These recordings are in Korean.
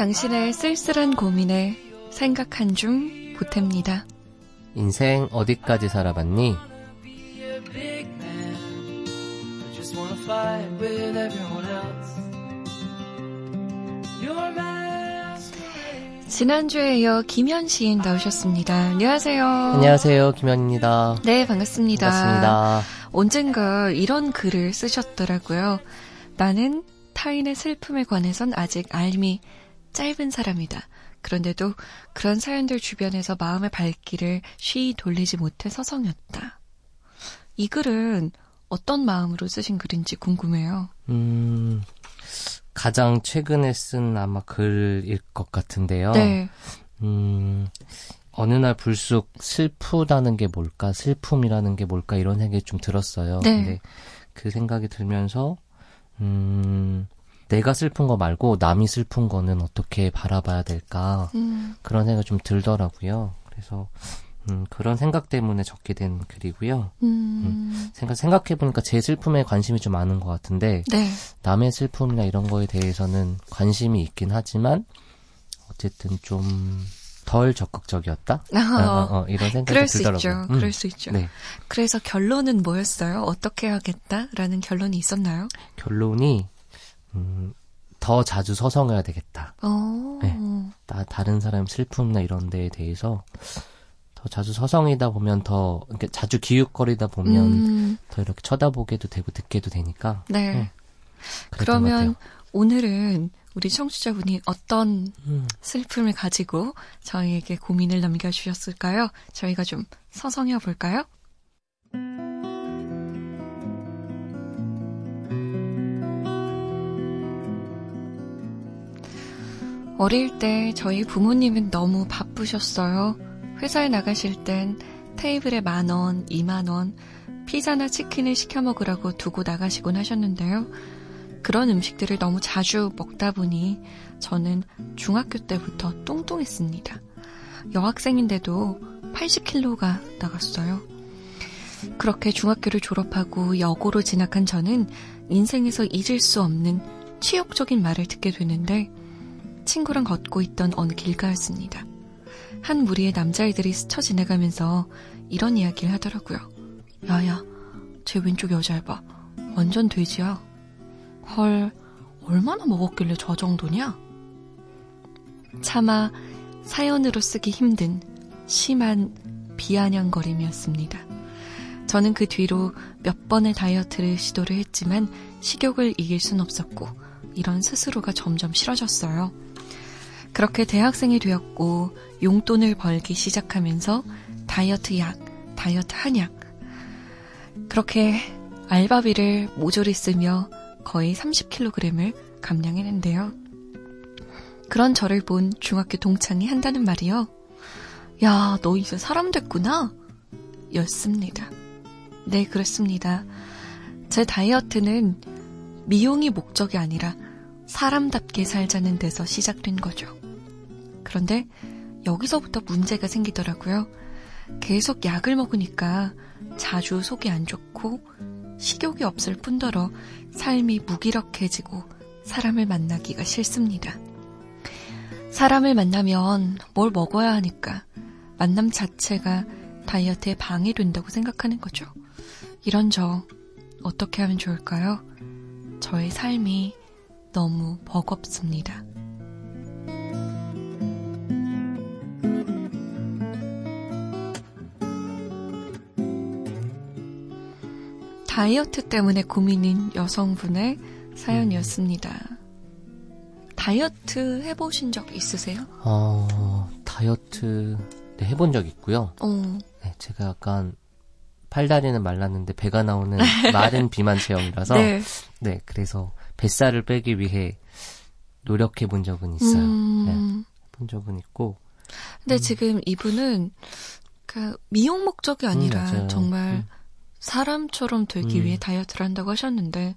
당신의 쓸쓸한 고민에 생각한 중 보탭니다. 인생 어디까지 살아봤니? 지난주에 이어 김현 시인 나오셨습니다. 안녕하세요. 안녕하세요. 김현입니다. 네, 반갑습니다. 반갑습니다. 언젠가 이런 글을 쓰셨더라고요. 나는 타인의 슬픔에 관해선 아직 알미 짧은 사람이다. 그런데도 그런 사연들 주변에서 마음의 발길을 쉬이 돌리지 못해 서성였다. 이 글은 어떤 마음으로 쓰신 글인지 궁금해요. 음, 가장 최근에 쓴 아마 글일 것 같은데요. 네. 음, 어느 날 불쑥 슬프다는 게 뭘까, 슬픔이라는 게 뭘까 이런 생각이 좀 들었어요. 네. 근데 그 생각이 들면서 음, 내가 슬픈 거 말고 남이 슬픈 거는 어떻게 바라봐야 될까 음, 그런 생각이 좀 들더라고요. 그래서 음, 그런 생각 때문에 적게 된 글이고요. 음, 생각 생각해 보니까 제 슬픔에 관심이 좀 많은 것 같은데 네. 남의 슬픔이나 이런 거에 대해서는 관심이 있긴 하지만 어쨌든 좀 덜 적극적이었다. 어, 어, 어, 이런 생각이 그럴 수 들더라고요. 있죠. 음, 그럴 수 있죠. 네. 그래서 결론은 뭐였어요? 어떻게 하겠다라는 결론이 있었나요? 결론이 음, 더 자주 서성해야 되겠다. 어, 네. 나 다른 사람 슬픔이나 이런 데에 대해서 더 자주 서성이다 보면 더 이렇게 자주 기웃거리다 보면 음, 더 이렇게 쳐다보게도 되고 듣게도 되니까 네. 네, 그러면. 오늘은 우리 청취자분이 어떤 음, 슬픔을 가지고 저희에게 고민을 남겨주셨을까요? 저희가 좀 서성여 볼까요? 어릴 때 저희 부모님은 너무 바쁘셨어요. 회사에 나가실 땐 테이블에 만 원, 이만 원, 피자나 치킨을 시켜 먹으라고 두고 나가시곤 하셨는데요. 그런 음식들을 너무 자주 먹다 보니 저는 중학교 때부터 뚱뚱했습니다. 여학생인데도 80kg가 나갔어요. 그렇게 중학교를 졸업하고 여고로 진학한 저는 인생에서 잊을 수 없는 치욕적인 말을 듣게 되는데 친구랑 걷고 있던 어느 길가였습니다. 한 무리의 남자애들이 스쳐 지나가면서 이런 이야기를 하더라고요. 야야, 쟤 왼쪽 여자애 봐. 완전 돼지야. 헐, 얼마나 먹었길래 저 정도냐? 차마 사연으로 쓰기 힘든 심한 비아냥거림이었습니다. 저는 그 뒤로 몇 번의 다이어트를 시도를 했지만 식욕을 이길 순 없었고 이런 스스로가 점점 싫어졌어요. 그렇게 대학생이 되었고 용돈을 벌기 시작하면서 다이어트 약, 다이어트 한약. 그렇게 알바비를 모조리 쓰며 거의 30kg을 감량했는데요. 그런 저를 본 중학교 동창이 한다는 말이요. 야, 너 이제 사람 됐구나? 였습니다. 네, 그렇습니다. 제 다이어트는 미용이 목적이 아니라 사람답게 살자는 데서 시작된 거죠. 그런데 여기서부터 문제가 생기더라고요. 계속 약을 먹으니까 자주 속이 안 좋고 식욕이 없을 뿐더러 삶이 무기력해지고 사람을 만나기가 싫습니다. 사람을 만나면 뭘 먹어야 하니까 만남 자체가 다이어트에 방해된다고 생각하는 거죠. 이런 저 어떻게 하면 좋을까요? 저의 삶이 너무 버겁습니다. 다이어트 때문에 고민인 여성분의 사연이었습니다. 다이어트 해보신 적 있으세요? 어, 다이어트 네, 해본 적 있고요. 어, 네, 제가 약간 팔다리는 말랐는데 배가 나오는 마른 비만 체형이라서 네. 네, 그래서 뱃살을 빼기 위해 노력해 본 적은 있어요. 음, 네, 본 적은 있고. 근데 지금 이분은 그 미용 목적이 아니라 맞아요. 정말 음. 사람처럼 되기 음. 위해 다이어트를 한다고 하셨는데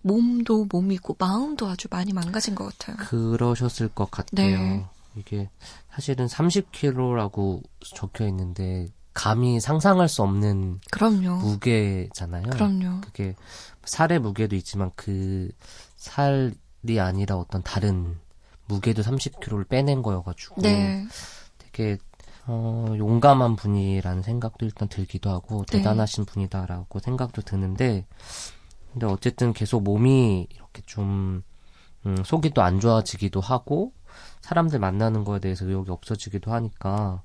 몸도 몸이고 마음도 아주 많이 망가진 것 같아요. 그러셨을 것 같아요. 네. 이게 사실은 30kg라고 적혀 있는데 감히 상상할 수 없는 그럼요. 무게잖아요. 그럼요. 그게 살의 무게도 있지만 그 살이 아니라 어떤 다른 무게도 30kg를 빼낸 거여가지고 네. 되게 어, 용감한 분이라는 생각도 일단 들기도 하고 네. 대단하신 분이다라고 생각도 드는데 근데 어쨌든 계속 몸이 이렇게 좀 음, 속이 또 안 좋아지기도 하고 사람들 만나는 거에 대해서 의욕이 없어지기도 하니까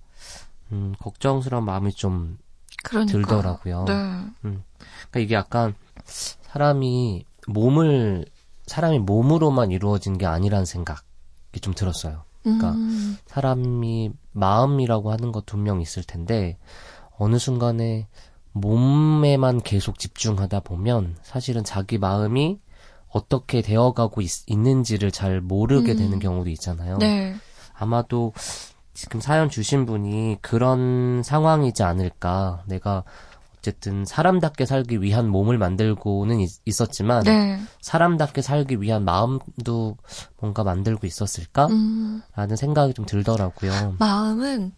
음, 걱정스러운 마음이 좀 그러니까. 들더라고요. 네. 음. 그러니까 이게 약간 사람이 몸을 사람이 몸으로만 이루어진 게 아니라는 생각이 좀 들었어요. 그러니까 음. 사람이 마음이라고 하는 것 분명 있을 텐데 어느 순간에 몸에만 계속 집중하다 보면 사실은 자기 마음이 어떻게 되어가고 있, 는지를잘 모르게 음. 되는 경우도 있잖아요. 네. 아마도 지금 사연 주신 분이 그런 상황이지 않을까. 내가 어쨌든 사람답게 살기 위한 몸을 만들고는 있, 었지만 네. 사람답게 살기 위한 마음도 뭔가 만들고 있었을까? 음. 라는 생각이 좀 들더라고요. 마음은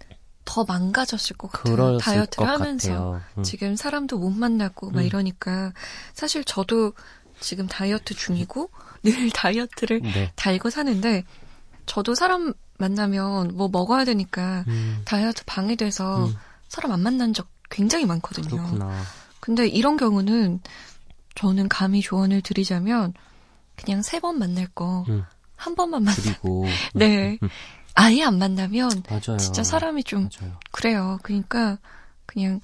더 망가졌을 것 같아요. 다이어트를 하면서 음. 지금 사람도 못 만나고 막 음. 이러니까 사실 저도 지금 다이어트 중이고 늘 다이어트를 네. 달고 사는데 저도 사람 만나면 뭐 먹어야 되니까 음. 다이어트 방해돼서 음. 사람 안 만난 적 굉장히 많거든요. 그렇구나. 근데 이런 경우는 저는 감히 조언을 드리자면 그냥 세 번 만날 거한 음. 번만 만나. 고 네. 음. 아예 안 만나면 맞아요. 진짜 사람이 좀 맞아요. 그래요. 그러니까 그냥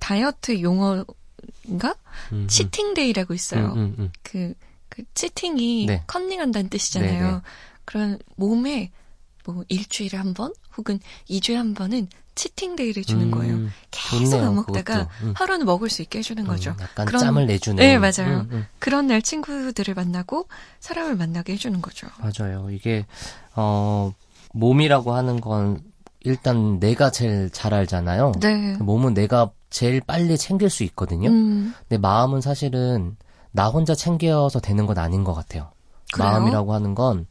다이어트 용어인가? 음음. 치팅데이라고 있어요. 음, 음, 음. 그, 그 치팅이 네. 컨닝한다는 뜻이잖아요. 네네. 네. 그런 몸에 뭐 일주일에 한 번 혹은 2주에 한 번은 치팅 데이를 주는 음, 거예요. 계속 좋네요, 안 먹다가 음. 하루는 먹을 수 있게 해주는 음, 거죠. 약간 그런, 짬을 내주는. 네, 맞아요. 음, 음. 그런 날 친구들을 만나고 사람을 만나게 해주는 거죠. 맞아요. 이게 어 몸이라고 하는 건 일단 내가 제일 잘 알잖아요. 네. 그 몸은 내가 제일 빨리 챙길 수 있거든요. 음. 근데 마음은 사실은 나 혼자 챙겨서 되는 건 아닌 것 같아요. 그래요? 마음이라고 하는 건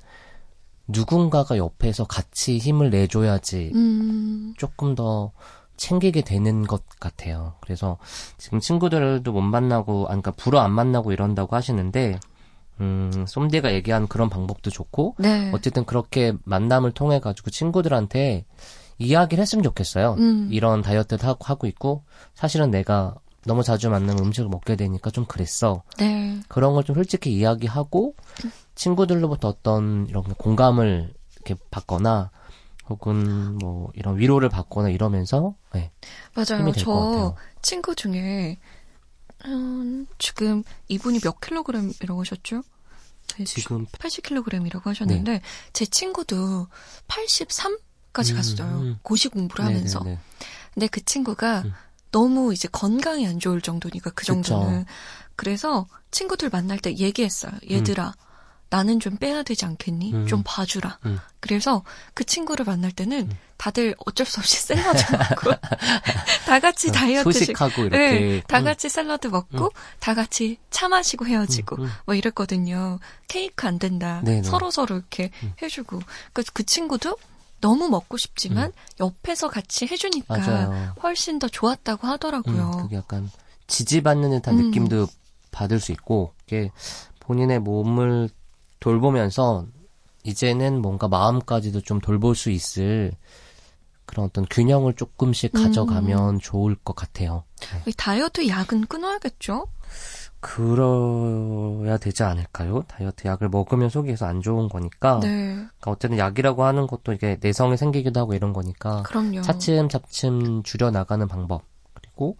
누군가가 옆에서 같이 힘을 내줘야지 음. 조금 더 챙기게 되는 것 같아요. 그래서 지금 친구들도 못 만나고, 아, 그러니까 불어 안 만나고 이런다고 하시는데, 음, 솜디가 얘기한 그런 방법도 좋고, 네. 어쨌든 그렇게 만남을 통해 가지고 친구들한테 이야기를 했으면 좋겠어요. 음. 이런 다이어트를 하고 있고, 사실은 내가 너무 자주 만나는 음식을 먹게 되니까 좀 그랬어. 네. 그런 걸 좀 솔직히 이야기하고, 친구들로부터 어떤 이런 공감을 이렇게 받거나 혹은 뭐 이런 위로를 받거나 이러면서 네, 맞아요. 저 친구 중에 음, 지금 이분이 몇 킬로그램이라고 하셨죠? 지금 80킬로그램이라고 하셨는데 네. 제 친구도 83까지 음, 갔어요. 음. 고시 공부를 하면서. 네네네. 근데 그 친구가 음. 너무 이제 건강이 안 좋을 정도니까 그 정도는. 그쵸. 그래서 친구들 만날 때 얘기했어요. 얘들아, 음. 나는 좀 빼야 되지 않겠니? 음. 좀 봐주라. 음. 그래서 그 친구를 만날 때는 음. 다들 어쩔 수 없이 샐러드 먹고 다 같이 어, 다이어트 소식하고 이렇게 네, 다 음. 같이 샐러드 먹고 음. 다 같이 차 마시고 헤어지고 음, 뭐 이랬거든요. 케이크 안 된다. 네네. 서로 서로 이렇게 해주고 그러니까 그 친구도 너무 먹고 싶지만 옆에서 같이 해주니까 맞아요. 훨씬 더 좋았다고 하더라고요. 그게 약간 지지받는 듯한 느낌도 받을 수 있고 이게 본인의 몸을 돌보면서 이제는 뭔가 마음까지도 좀 돌볼 수 있을 그런 어떤 균형을 조금씩 가져가면 음. 좋을 것 같아요. 네. 다이어트 약은 끊어야겠죠? 그러야 되지 않을까요? 다이어트 약을 먹으면 속에서 안 좋은 거니까. 네. 그러니까 어쨌든 약이라고 하는 것도 이게 내성이 생기기도 하고 이런 거니까. 그럼요. 차츰차츰 줄여 나가는 방법. 그리고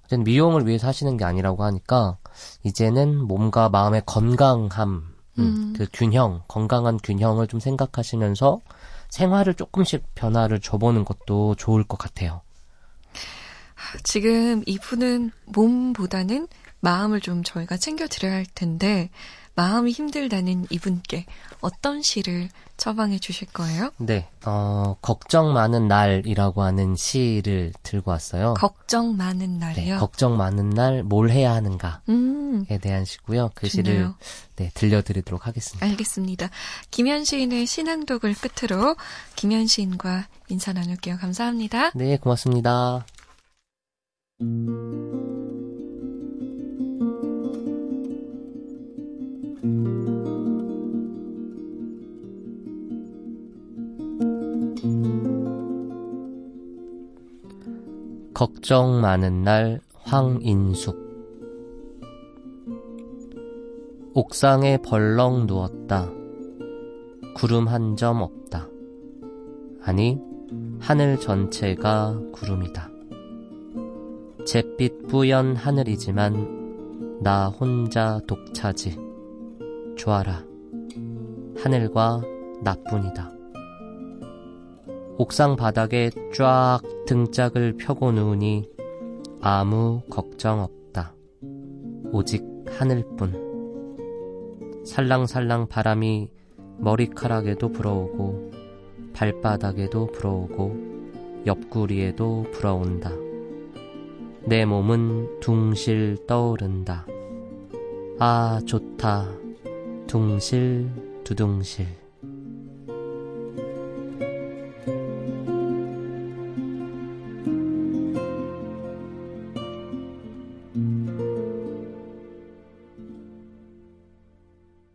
어쨌든 미용을 위해서 하시는 게 아니라고 하니까 이제는 몸과 마음의 건강함 음, 음. 그 균형, 건강한 균형을 좀 생각하시면서 생활을 조금씩 변화를 줘보는 것도 좋을 것 같아요. 지금 이분은 몸보다는 마음을 좀 저희가 챙겨드려야 할 텐데, 마음이 힘들다는 이분께 어떤 시를 처방해 주실 거예요? 네, 어, 걱정 많은 날이라고 하는 시를 들고 왔어요. 걱정 많은 날이요? 네, 걱정 많은 날 뭘 해야 하는가에 음, 대한 시고요. 그 시를 네, 들려드리도록 하겠습니다. 알겠습니다. 김현 시인의 신앙독을 끝으로 김현 시인과 인사 나눌게요. 감사합니다. 네, 고맙습니다. 걱정 많은 날 황인숙 옥상에 벌렁 누웠다. 구름 한 점 없다. 아니, 하늘 전체가 구름이다. 잿빛 뿌연 하늘이지만 나 혼자 독차지. 좋아라. 하늘과 나뿐이다. 옥상 바닥에 쫙 등짝을 펴고 누우니 아무 걱정 없다. 오직 하늘뿐. 살랑살랑 바람이 머리카락에도 불어오고 발바닥에도 불어오고 옆구리에도 불어온다. 내 몸은 둥실 떠오른다. 아, 좋다. 둥실, 두둥실.